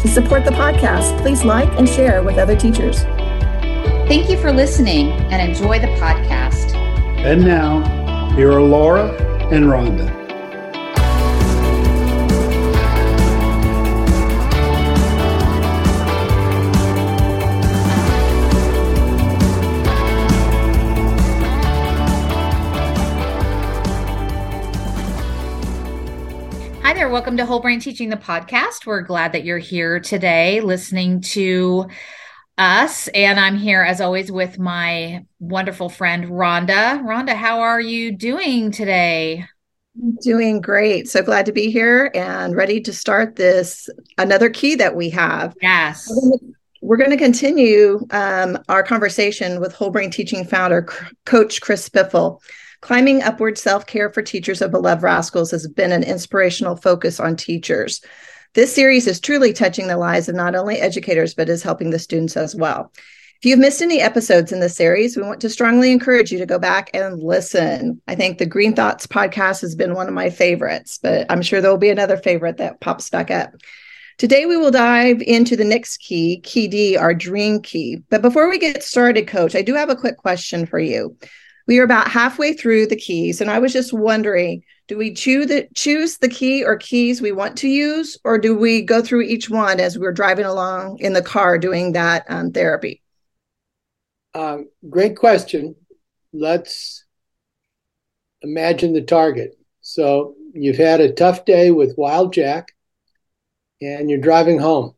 To support the podcast, please like and share with other teachers. Thank you for listening and enjoy the podcast. And now, here are Laura and Rhonda. There. Welcome to Whole Brain Teaching, the podcast. We're glad that you're here today listening to us. And I'm here, as always, with my wonderful friend, Rhonda. Rhonda, how are you doing today? Doing great. So glad to be here and ready to start this another key that we have. Yes. We're going to continue um, our conversation with Whole Brain Teaching founder, Coach Chris Biffle. Climbing upward self care for teachers of beloved rascals has been an inspirational focus on teachers. This series is truly touching the lives of not only educators, but is helping the students as well. If you've missed any episodes in this series, we want to strongly encourage you to go back and listen. I think the Green Thoughts podcast has been one of my favorites, but I'm sure there'll be another favorite that pops back up. Today, we will dive into the next key, Key D, our dream key. But before we get started, Coach, I do have a quick question for you. We are about halfway through the keys, and I was just wondering do we choose the, choose the key or keys we want to use, or do we go through each one as we're driving along in the car doing that um, therapy? Um, great question. Let's imagine the target. So you've had a tough day with Wild Jack, and you're driving home.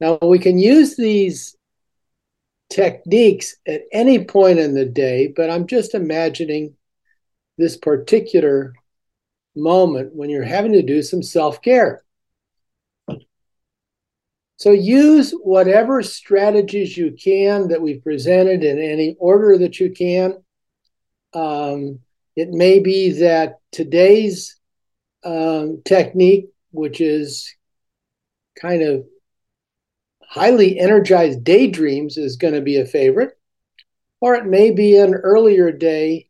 Now we can use these techniques at any point in the day, but I'm just imagining this particular moment when you're having to do some self care. So use whatever strategies you can that we've presented in any order that you can. Um, it may be that today's um, technique, which is kind of highly energized daydreams is going to be a favorite, or it may be an earlier day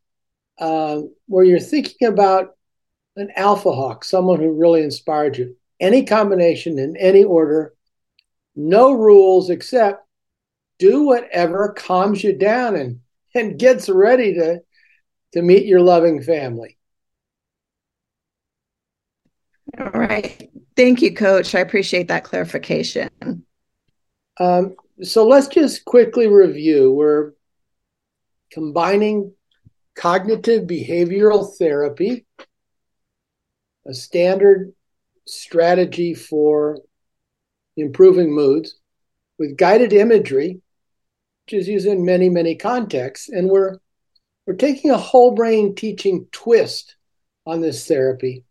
uh, where you're thinking about an alpha hawk, someone who really inspired you. Any combination in any order, no rules except do whatever calms you down and, and gets ready to, to meet your loving family. All right. Thank you, Coach. I appreciate that clarification. Um, so let's just quickly review. We're combining cognitive behavioral therapy, a standard strategy for improving moods, with guided imagery, which is used in many, many contexts. And we're we're taking a whole brain teaching twist on this therapy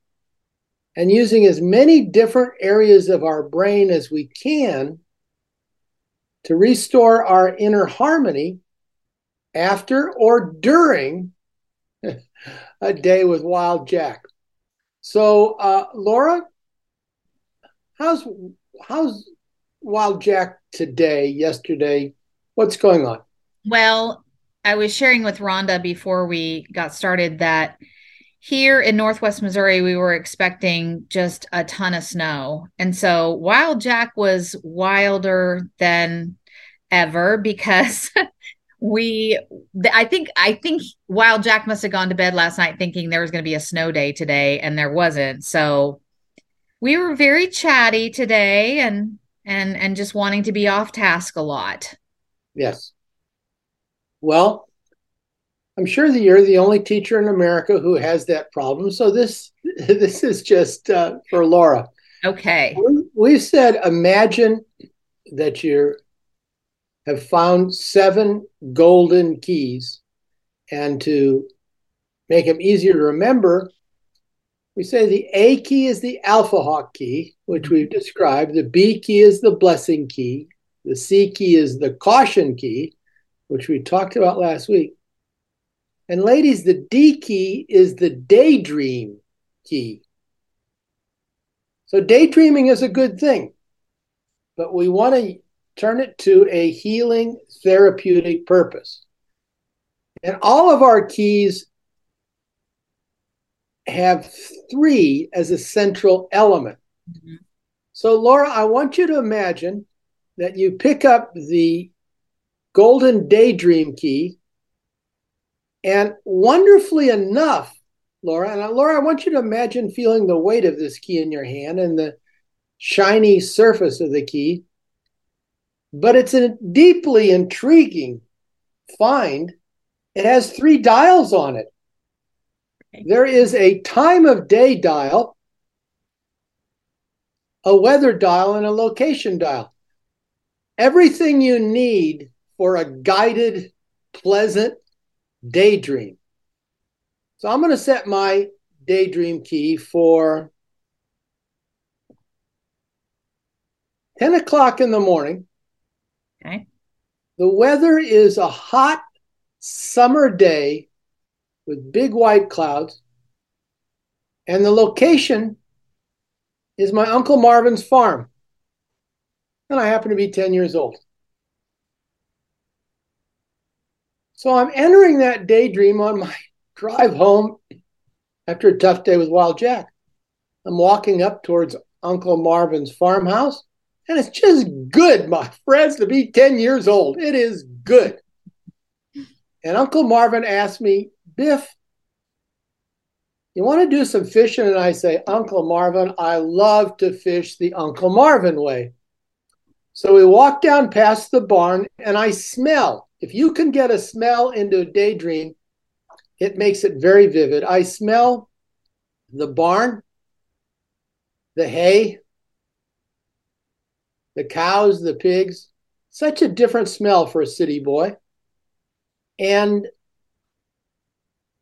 and using as many different areas of our brain as we can to restore our inner harmony after or during a day with Wild Jack. So, uh, Laura, how's how's Wild Jack today? Yesterday, what's going on? Well, I was sharing with Rhonda before we got started that here in Northwest Missouri, we were expecting just a ton of snow. And so Wild Jack was wilder than ever because we I think I think Wild Jack must have gone to bed last night thinking there was going to be a snow day today and there wasn't. So we were very chatty today and and and just wanting to be off task a lot. Yes. Well, I'm sure that you're the only teacher in America who has that problem. So this this is just uh, for Laura. Okay. We said imagine that you're have found seven golden keys. And to make them easier to remember, we say the A key is the alpha hawk key, which we've described. The B key is the blessing key. The C key is the caution key, which we talked about last week. And ladies, the D key is the daydream key. So daydreaming is a good thing, but we want to turn it to a healing therapeutic purpose. And all of our keys have three as a central element. Mm-hmm. So, Laura, I want you to imagine that you pick up the golden daydream key, and wonderfully enough, Laura, and uh, Laura, I want you to imagine feeling the weight of this key in your hand and the shiny surface of the key. But it's a deeply intriguing find. It has three dials on it. There is a time of day dial, a weather dial, and a location dial. Everything you need for a guided, pleasant daydream. So I'm going to set my daydream key for 10 o'clock in the morning. Okay. The weather is a hot summer day with big white clouds. And the location is my Uncle Marvin's farm. And I happen to be 10 years old. So I'm entering that daydream on my drive home after a tough day with Wild Jack. I'm walking up towards Uncle Marvin's farmhouse, and it's just good, my friends, to be 10 years old. It is good. And Uncle Marvin asked me Biff, you want to do some fishing? And I say, Uncle Marvin, I love to fish the Uncle Marvin way. So we walk down past the barn and I smell. If you can get a smell into a daydream, it makes it very vivid. I smell the barn, the hay, the cows, the pigs. Such a different smell for a city boy. And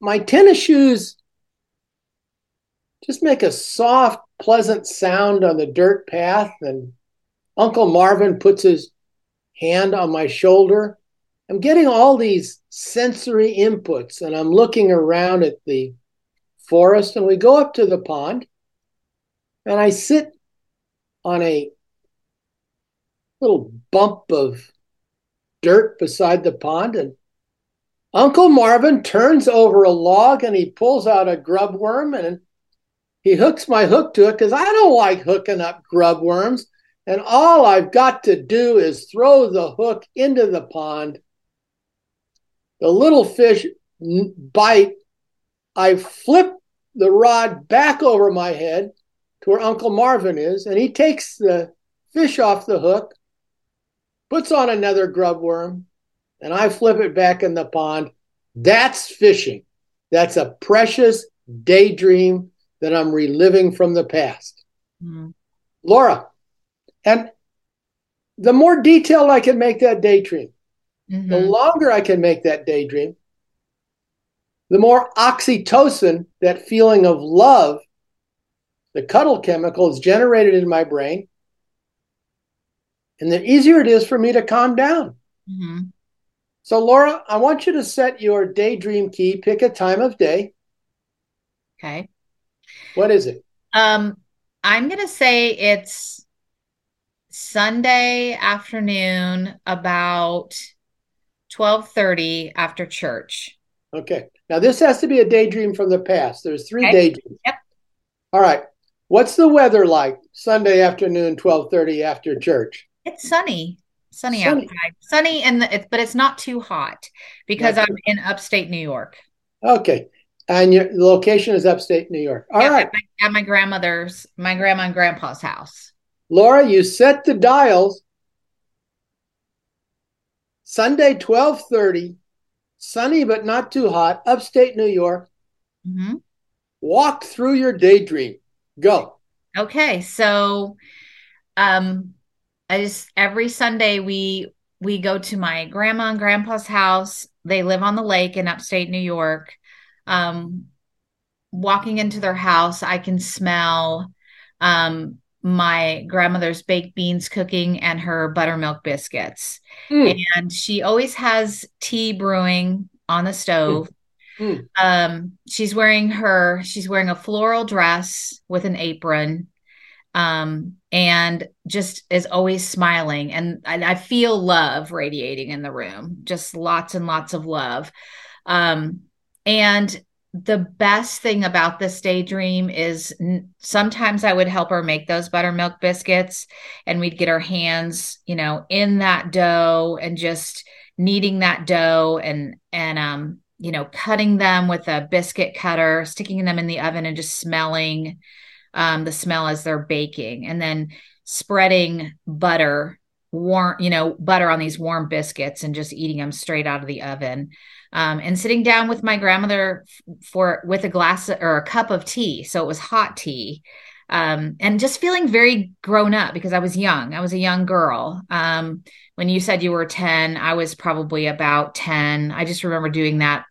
my tennis shoes just make a soft, pleasant sound on the dirt path. And Uncle Marvin puts his hand on my shoulder. I'm getting all these sensory inputs, and I'm looking around at the forest. And we go up to the pond, and I sit on a little bump of dirt beside the pond, and Uncle Marvin turns over a log and he pulls out a grub worm and he hooks my hook to it because I don't like hooking up grub worms. And all I've got to do is throw the hook into the pond. The little fish bite. I flip the rod back over my head to where Uncle Marvin is, and he takes the fish off the hook, puts on another grub worm, and I flip it back in the pond. That's fishing. That's a precious daydream that I'm reliving from the past. Mm-hmm. Laura, and the more detailed I can make that daydream, mm-hmm. the longer I can make that daydream, the more oxytocin, that feeling of love, the cuddle chemical is generated in my brain. And the easier it is for me to calm down. Mm-hmm. So, Laura, I want you to set your daydream key, pick a time of day. Okay. What is it? Um, I'm gonna say it's Sunday afternoon about 12:30 after church. Okay. Now this has to be a daydream from the past. There's three okay. daydreams. Yep. All right. What's the weather like Sunday afternoon, 12:30 after church? It's sunny. Sunny, sunny. outside. Sunny and it's but it's not too hot because I'm in upstate New York. Okay. And your location is upstate New York. All yeah, right. At my, at my grandmother's, my grandma and grandpa's house. Laura, you set the dials. Sunday, 1230, sunny but not too hot, upstate New York. Mm-hmm. Walk through your daydream. Go. Okay. So um I just every Sunday we we go to my grandma and grandpa's house. They live on the lake in upstate New York um, walking into their house, I can smell um, my grandmother's baked beans cooking and her buttermilk biscuits. Mm. And she always has tea brewing on the stove. Mm. Um, she's wearing her she's wearing a floral dress with an apron. Um, and just is always smiling and, and I feel love radiating in the room. Just lots and lots of love. Um, and the best thing about this daydream is n- sometimes I would help her make those buttermilk biscuits and we'd get our hands, you know, in that dough and just kneading that dough and and um you know cutting them with a biscuit cutter, sticking them in the oven and just smelling um the smell as they're baking and then spreading butter warm, you know, butter on these warm biscuits and just eating them straight out of the oven um, and sitting down with my grandmother for with a glass or a cup of tea. So it was hot tea. Um, and just feeling very grown up because I was young. I was a young girl. Um, when you said you were 10, I was probably about 10. I just remember doing that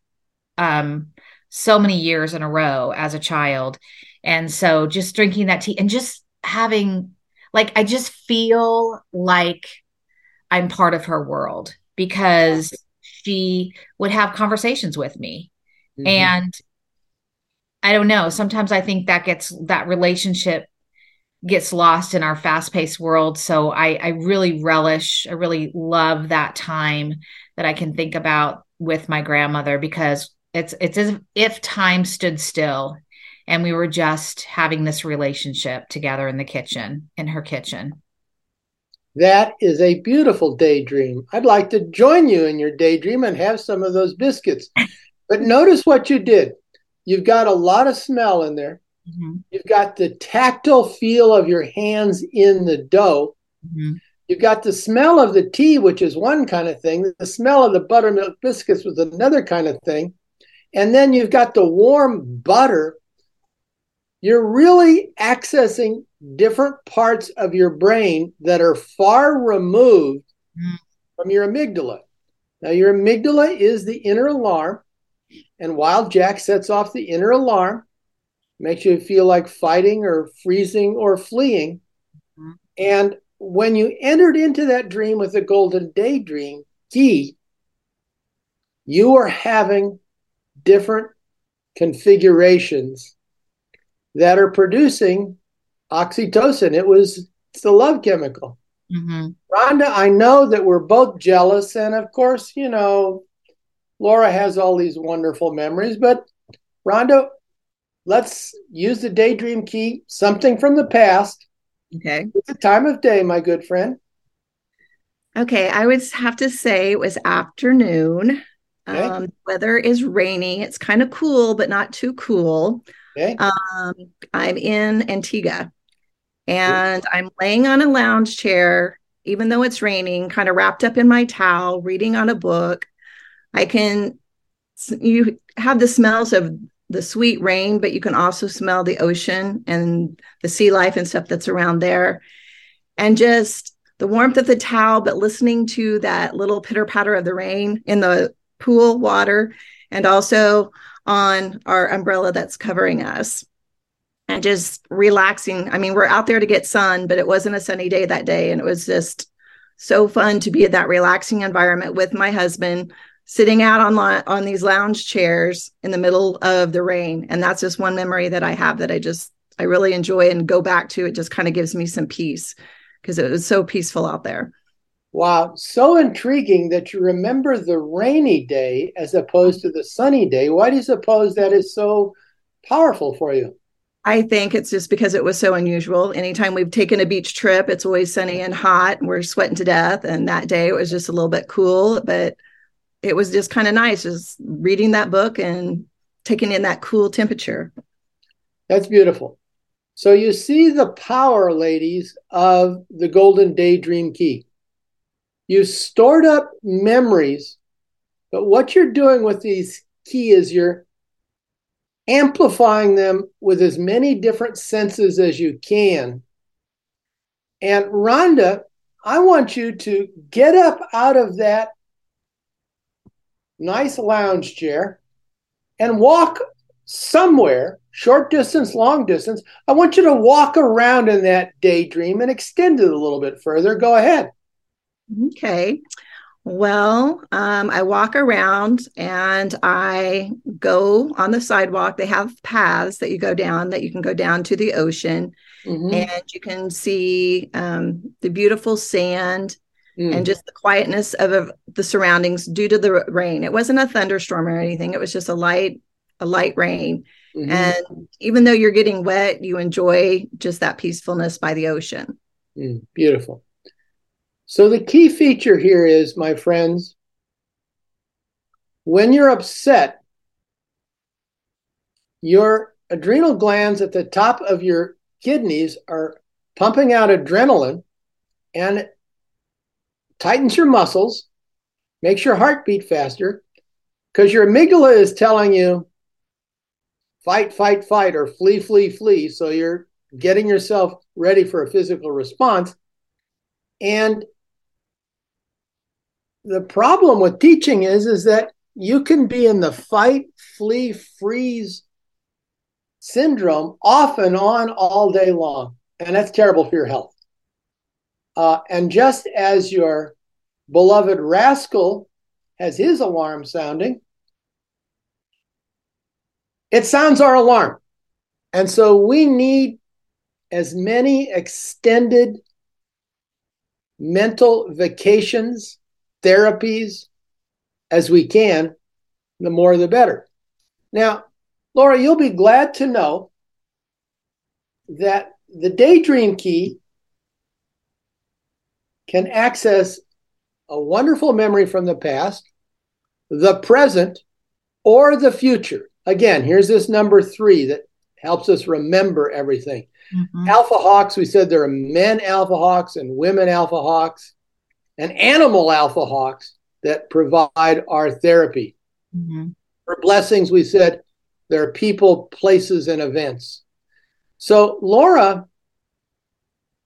um, so many years in a row as a child. And so just drinking that tea and just having, like, I just feel like I'm part of her world because she would have conversations with me. Mm-hmm. And I don't know, sometimes I think that gets that relationship gets lost in our fast-paced world. So I I really relish, I really love that time that I can think about with my grandmother because it's it's as if time stood still and we were just having this relationship together in the kitchen in her kitchen that is a beautiful daydream. I'd like to join you in your daydream and have some of those biscuits. But notice what you did. You've got a lot of smell in there. Mm-hmm. You've got the tactile feel of your hands in the dough. Mm-hmm. You've got the smell of the tea, which is one kind of thing. The smell of the buttermilk biscuits was another kind of thing. And then you've got the warm butter. You're really accessing different parts of your brain that are far removed mm. from your amygdala. Now, your amygdala is the inner alarm, and Wild Jack sets off the inner alarm, makes you feel like fighting or freezing or fleeing. Mm. And when you entered into that dream with the golden daydream key, you are having different configurations that are producing oxytocin. It was it's the love chemical. Mm-hmm. Rhonda, I know that we're both jealous, and of course, you know, Laura has all these wonderful memories. But Rhonda, let's use the daydream key, something from the past. Okay. It's the time of day, my good friend. Okay, I would have to say it was afternoon. Okay. Um, weather is rainy. It's kind of cool, but not too cool. Okay. Um, I'm in Antigua and I'm laying on a lounge chair, even though it's raining, kind of wrapped up in my towel, reading on a book. I can, you have the smells of the sweet rain, but you can also smell the ocean and the sea life and stuff that's around there. And just the warmth of the towel, but listening to that little pitter patter of the rain in the pool water and also on our umbrella that's covering us and just relaxing. I mean, we're out there to get sun, but it wasn't a sunny day that day. And it was just so fun to be in that relaxing environment with my husband, sitting out on on these lounge chairs in the middle of the rain. And that's just one memory that I have that I just I really enjoy and go back to. It just kind of gives me some peace because it was so peaceful out there. Wow, so intriguing that you remember the rainy day as opposed to the sunny day. Why do you suppose that is so powerful for you? I think it's just because it was so unusual. Anytime we've taken a beach trip, it's always sunny and hot and we're sweating to death. And that day it was just a little bit cool, but it was just kind of nice just reading that book and taking in that cool temperature. That's beautiful. So you see the power, ladies, of the Golden Daydream Key. You stored up memories, but what you're doing with these key is you're amplifying them with as many different senses as you can. And Rhonda, I want you to get up out of that nice lounge chair and walk somewhere short distance, long distance. I want you to walk around in that daydream and extend it a little bit further. Go ahead. Okay. Well, um, I walk around and I go on the sidewalk. They have paths that you go down that you can go down to the ocean mm-hmm. and you can see um, the beautiful sand mm. and just the quietness of, of the surroundings due to the rain. It wasn't a thunderstorm or anything. It was just a light, a light rain. Mm-hmm. And even though you're getting wet, you enjoy just that peacefulness by the ocean. Mm, beautiful. So, the key feature here is, my friends, when you're upset, your adrenal glands at the top of your kidneys are pumping out adrenaline and it tightens your muscles, makes your heart beat faster, because your amygdala is telling you, fight, fight, fight, or flee, flee, flee. So you're getting yourself ready for a physical response. And the problem with teaching is, is that you can be in the fight, flee, freeze syndrome off and on all day long. And that's terrible for your health. Uh, and just as your beloved rascal has his alarm sounding, it sounds our alarm. And so we need as many extended mental vacations, therapies as we can, the more the better. Now, Laura, you'll be glad to know that the daydream key can access a wonderful memory from the past, the present, or the future. Again, here's this number three that helps us remember everything. Mm-hmm. Alpha hawks, we said there are men alpha hawks and women alpha hawks and animal alpha hawks that provide our therapy. Mm-hmm. For blessings, we said there are people, places, and events. So, Laura,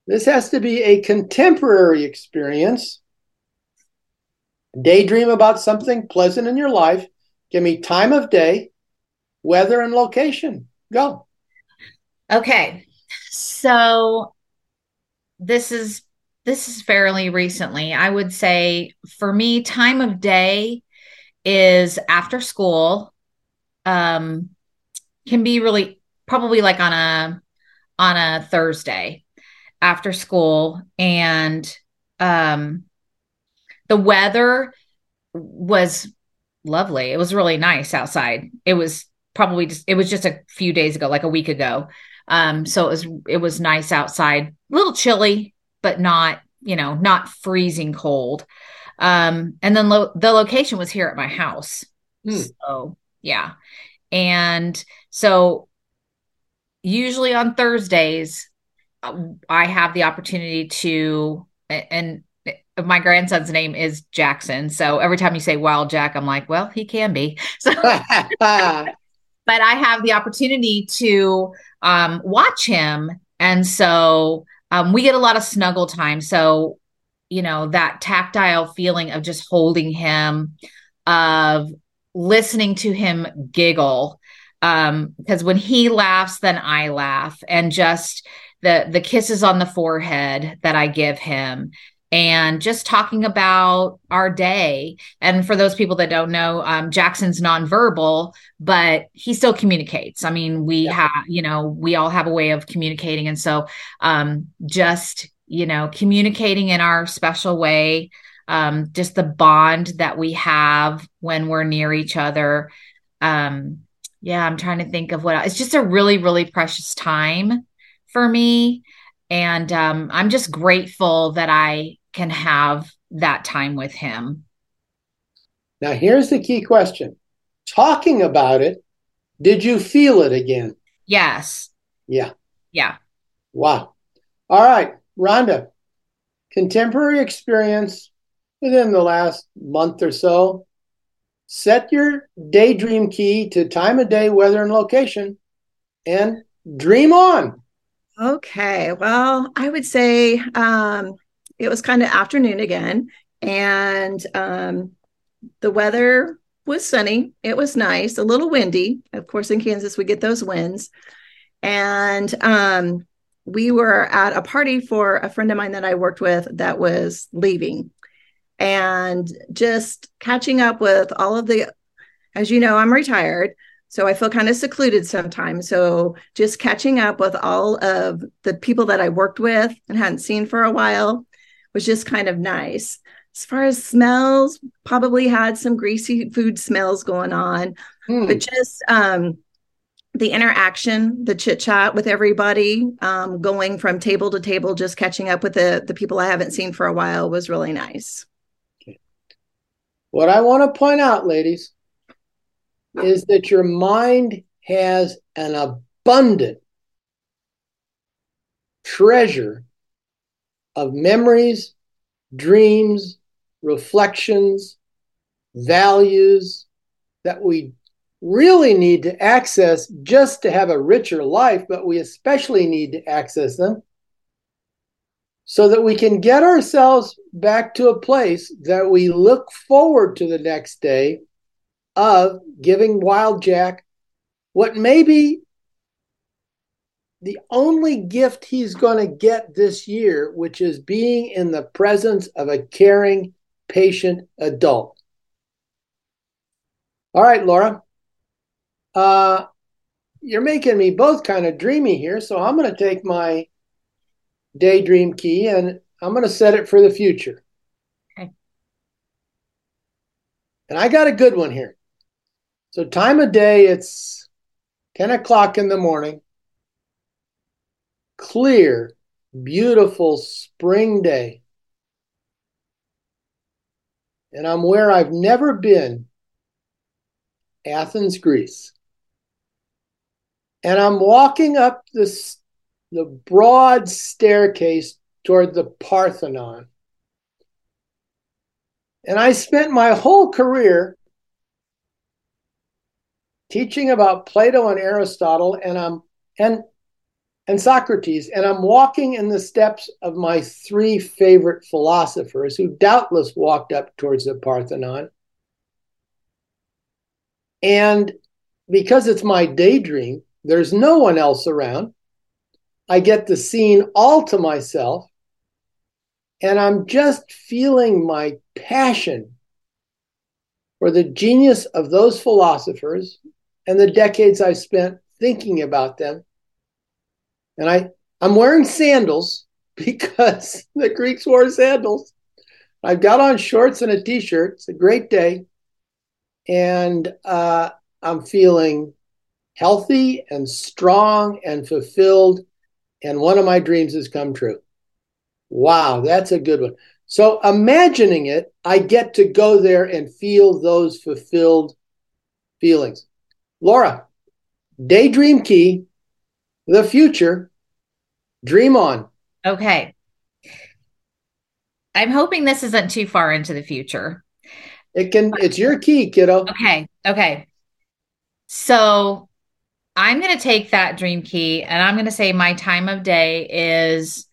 this has to be a contemporary experience. Daydream about something pleasant in your life. Give me time of day, weather, and location. Go. Okay. So this is this is fairly recently. I would say for me, time of day is after school. Um, can be really probably like on a on a Thursday after school, and um, the weather was lovely. It was really nice outside. It was probably just it was just a few days ago, like a week ago. Um, so it was it was nice outside, a little chilly, but not you know not freezing cold. Um, and then lo- the location was here at my house. Hmm. So yeah, and so usually on Thursdays, uh, I have the opportunity to and my grandson's name is Jackson. So every time you say Wild Jack, I'm like, well, he can be. So but I have the opportunity to um, watch him. And so um, we get a lot of snuggle time. So, you know, that tactile feeling of just holding him, of listening to him giggle. Um, because when he laughs, then I laugh, and just the the kisses on the forehead that I give him and just talking about our day. And for those people that don't know, um, Jackson's nonverbal, but he still communicates. I mean, we yeah. have, you know, we all have a way of communicating. And so um, just, you know, communicating in our special way, um, just the bond that we have when we're near each other. Um, yeah, I'm trying to think of what it's just a really, really precious time for me. And um, I'm just grateful that I can have that time with him. Now, here's the key question talking about it, did you feel it again? Yes. Yeah. Yeah. Wow. All right, Rhonda, contemporary experience within the last month or so. Set your daydream key to time of day, weather, and location, and dream on. Okay. Well, I would say um, it was kind of afternoon again, and um, the weather was sunny. It was nice, a little windy. Of course, in Kansas, we get those winds. And um, we were at a party for a friend of mine that I worked with that was leaving. And just catching up with all of the, as you know, I'm retired. So I feel kind of secluded sometimes. So just catching up with all of the people that I worked with and hadn't seen for a while was just kind of nice. As far as smells, probably had some greasy food smells going on, mm. but just um, the interaction, the chit chat with everybody, um, going from table to table, just catching up with the the people I haven't seen for a while was really nice. Okay. What I want to point out, ladies, is that your mind has an abundant treasure of memories, dreams, reflections, values that we really need to access just to have a richer life, but we especially need to access them so that we can get ourselves back to a place that we look forward to the next day of giving Wild Jack what may be the only gift he's going to get this year, which is being in the presence of a caring, patient adult. All right, Laura. Uh, you're making me both kind of dreamy here, so I'm going to take my daydream key and I'm going to set it for the future. Okay. And I got a good one here. So, time of day, it's 10 o'clock in the morning clear, beautiful spring day. And I'm where I've never been Athens, Greece. And I'm walking up this, the broad staircase toward the Parthenon. And I spent my whole career teaching about Plato and Aristotle, and I'm and and Socrates, and I'm walking in the steps of my three favorite philosophers who doubtless walked up towards the Parthenon. And because it's my daydream, there's no one else around. I get the scene all to myself. And I'm just feeling my passion for the genius of those philosophers and the decades I spent thinking about them and I I'm wearing sandals because the Greeks wore sandals. I've got on shorts and a t-shirt. It's a great day, and uh, I'm feeling healthy and strong and fulfilled. And one of my dreams has come true. Wow, that's a good one. So imagining it, I get to go there and feel those fulfilled feelings. Laura, daydream key, the future, Dream on. Okay. I'm hoping this isn't too far into the future. It can, it's your key, kiddo. Okay. Okay. So I'm going to take that dream key and I'm going to say my time of day is,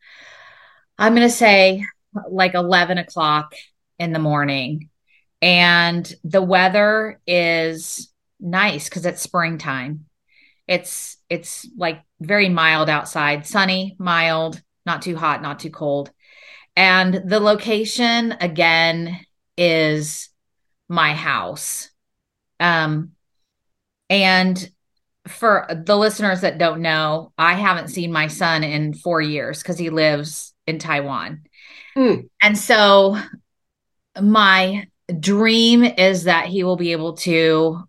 I'm going to say like 11 o'clock in the morning. And the weather is nice because it's springtime. It's it's like very mild outside, sunny, mild, not too hot, not too cold. And the location again is my house. Um and for the listeners that don't know, I haven't seen my son in 4 years cuz he lives in Taiwan. Mm. And so my dream is that he will be able to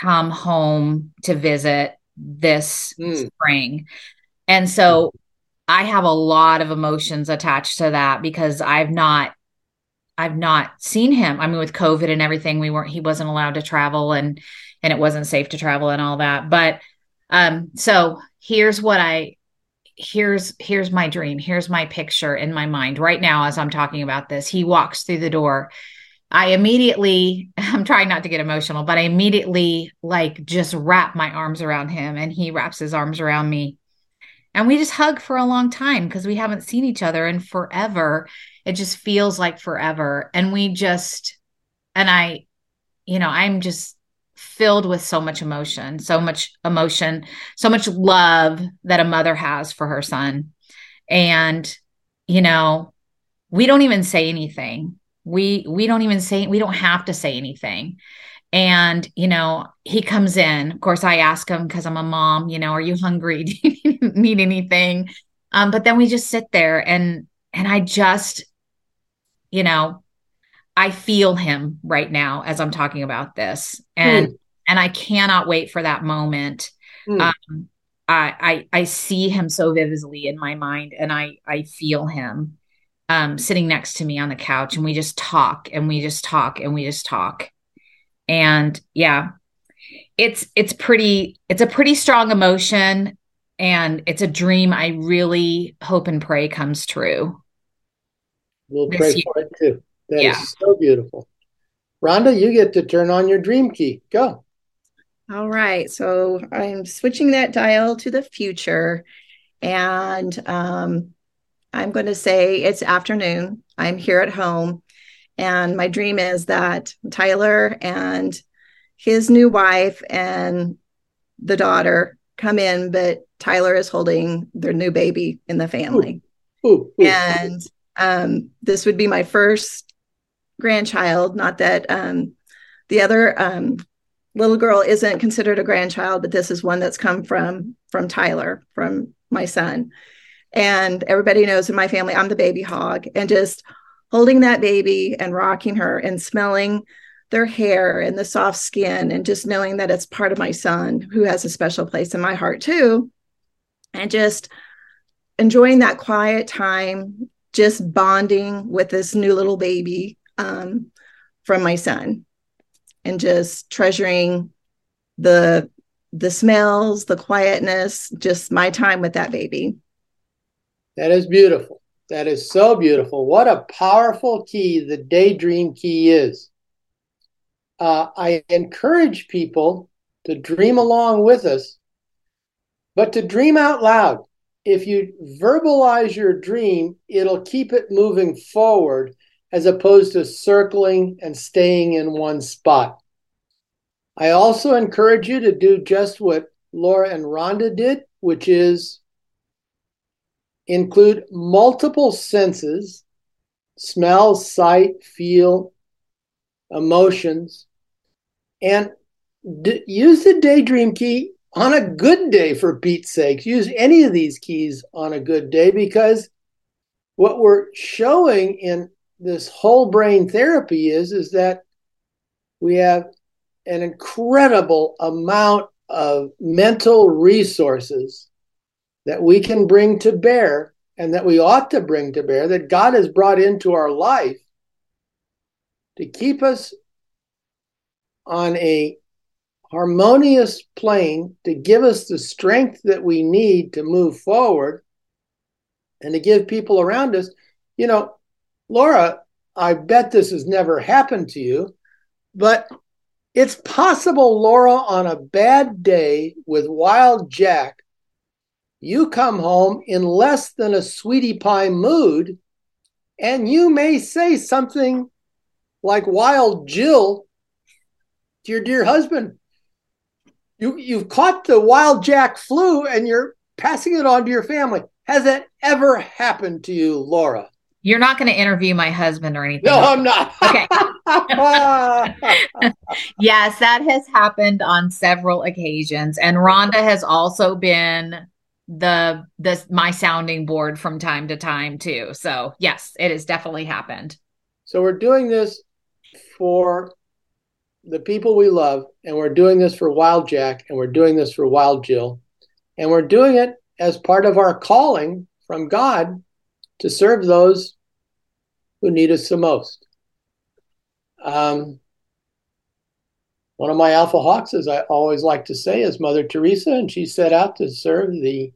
come home to visit this mm. spring. And so I have a lot of emotions attached to that because I've not I've not seen him. I mean with COVID and everything we weren't he wasn't allowed to travel and and it wasn't safe to travel and all that. But um so here's what I here's here's my dream. Here's my picture in my mind right now as I'm talking about this. He walks through the door I immediately, I'm trying not to get emotional, but I immediately like just wrap my arms around him and he wraps his arms around me. And we just hug for a long time because we haven't seen each other in forever. It just feels like forever. And we just, and I, you know, I'm just filled with so much emotion, so much emotion, so much love that a mother has for her son. And, you know, we don't even say anything. We we don't even say we don't have to say anything. And, you know, he comes in. Of course, I ask him because I'm a mom, you know, are you hungry? Do you need anything? Um, but then we just sit there and and I just, you know, I feel him right now as I'm talking about this. And mm. and I cannot wait for that moment. Mm. Um, I, I I see him so vividly in my mind and I I feel him um sitting next to me on the couch and we just talk and we just talk and we just talk. And yeah, it's it's pretty it's a pretty strong emotion and it's a dream I really hope and pray comes true. We'll pray year. for it too. That yeah. is so beautiful. Rhonda, you get to turn on your dream key. Go. All right. So I'm switching that dial to the future. And um, I'm going to say it's afternoon. I'm here at home. And my dream is that Tyler and his new wife and the daughter come in, but Tyler is holding their new baby in the family. Ooh, ooh, ooh. And um, this would be my first grandchild. Not that um, the other um, little girl isn't considered a grandchild, but this is one that's come from from Tyler, from my son. And everybody knows in my family, I'm the baby hog, and just holding that baby and rocking her and smelling their hair and the soft skin and just knowing that it's part of my son who has a special place in my heart too. And just enjoying that quiet time just bonding with this new little baby um, from my son. And just treasuring the the smells the quietness just my time with that baby that is beautiful. That is so beautiful. What a powerful key the daydream key is. Uh, i encourage people to dream along with us but to dream out loud. If you verbalize your dream it'll keep it moving forward as opposed to circling and staying in one spot. I also encourage you to do just what Laura and Rhonda did, which is include multiple senses smell, sight, feel, emotions, and d- use the daydream key on a good day for Pete's sake. Use any of these keys on a good day because what we're showing in this whole brain therapy is is that we have an incredible amount of mental resources that we can bring to bear and that we ought to bring to bear that God has brought into our life to keep us on a harmonious plane to give us the strength that we need to move forward and to give people around us. You know Laura, I bet this has never happened to you, but it's possible, Laura, on a bad day with Wild Jack, you come home in less than a sweetie pie mood, and you may say something like Wild Jill to your dear husband. You, you've caught the Wild Jack flu and you're passing it on to your family. Has that ever happened to you, Laura? You're not going to interview my husband or anything. No, I'm not. okay. yes, that has happened on several occasions, and Rhonda has also been the the my sounding board from time to time too. So yes, it has definitely happened. So we're doing this for the people we love, and we're doing this for Wild Jack, and we're doing this for Wild Jill, and we're doing it as part of our calling from God to serve those who need us the most. Um, one of my alpha hawks, as I always like to say, is Mother Teresa, and she set out to serve the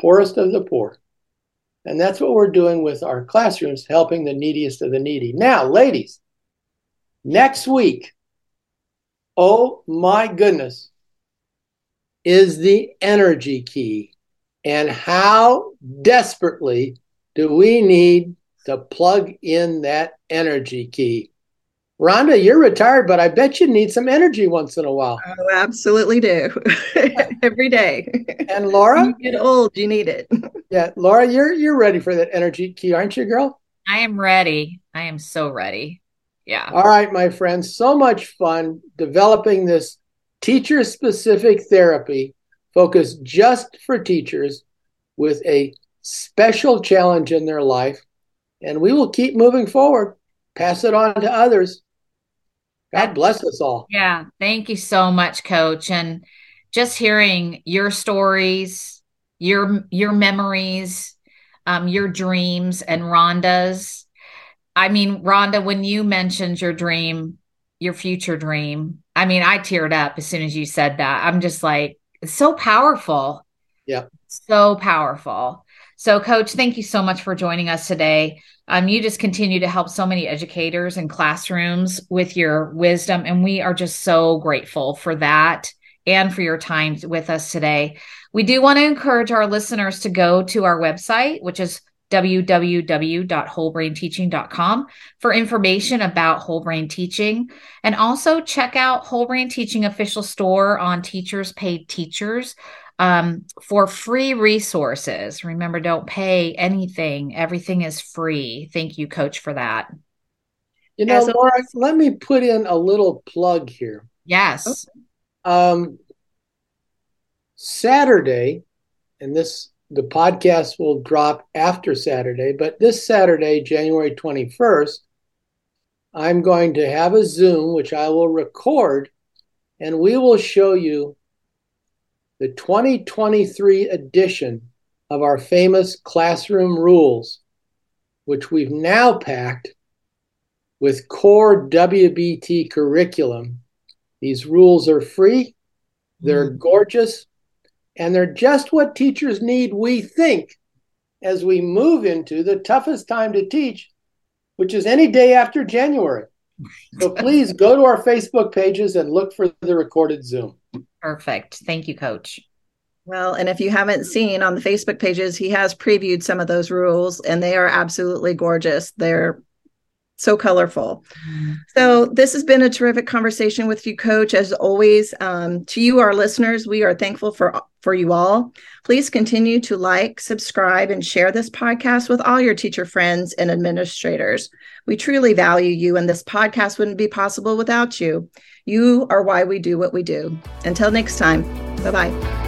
poorest of the poor. And that's what we're doing with our classrooms, helping the neediest of the needy. Now, ladies, next week, oh my goodness, is the energy key. And how desperately do we need to plug in that energy key? Rhonda, you're retired, but I bet you need some energy once in a while. Oh, absolutely do. Every day. And Laura? you get old, you need it. Yeah, Laura, you're you're ready for that energy key, aren't you, girl? I am ready. I am so ready. Yeah. All right, my friends. So much fun developing this teacher specific therapy focused just for teachers with a special challenge in their life. And we will keep moving forward, pass it on to others. God bless us all. Yeah. Thank you so much, coach. And just hearing your stories, your your memories, um, your dreams and Rhonda's. I mean, Rhonda, when you mentioned your dream, your future dream, I mean, I teared up as soon as you said that. I'm just like, it's so powerful. Yeah. So powerful. So, Coach, thank you so much for joining us today. Um, you just continue to help so many educators and classrooms with your wisdom, and we are just so grateful for that and for your time with us today. We do want to encourage our listeners to go to our website, which is www.wholebrainteaching.com for information about whole brain teaching and also check out whole brain teaching official store on teachers paid teachers um, for free resources. Remember don't pay anything. Everything is free. Thank you coach for that. You know laura let me put in a little plug here. Yes. Um, saturday and this the podcast will drop after Saturday, but this Saturday, January 21st, I'm going to have a Zoom, which I will record, and we will show you the 2023 edition of our famous classroom rules, which we've now packed with core WBT curriculum. These rules are free, they're mm. gorgeous, and they're just what teachers need, we think, as we move into the toughest time to teach, which is any day after January. So please go to our Facebook pages and look for the recorded Zoom. Perfect. Thank you, Coach. Well, and if you haven't seen on the Facebook pages, he has previewed some of those rules, and they are absolutely gorgeous. They're so colorful. So, this has been a terrific conversation with you, Coach. As always, um, to you, our listeners, we are thankful for for you all. Please continue to like, subscribe, and share this podcast with all your teacher friends and administrators. We truly value you, and this podcast wouldn't be possible without you. You are why we do what we do. Until next time, bye bye.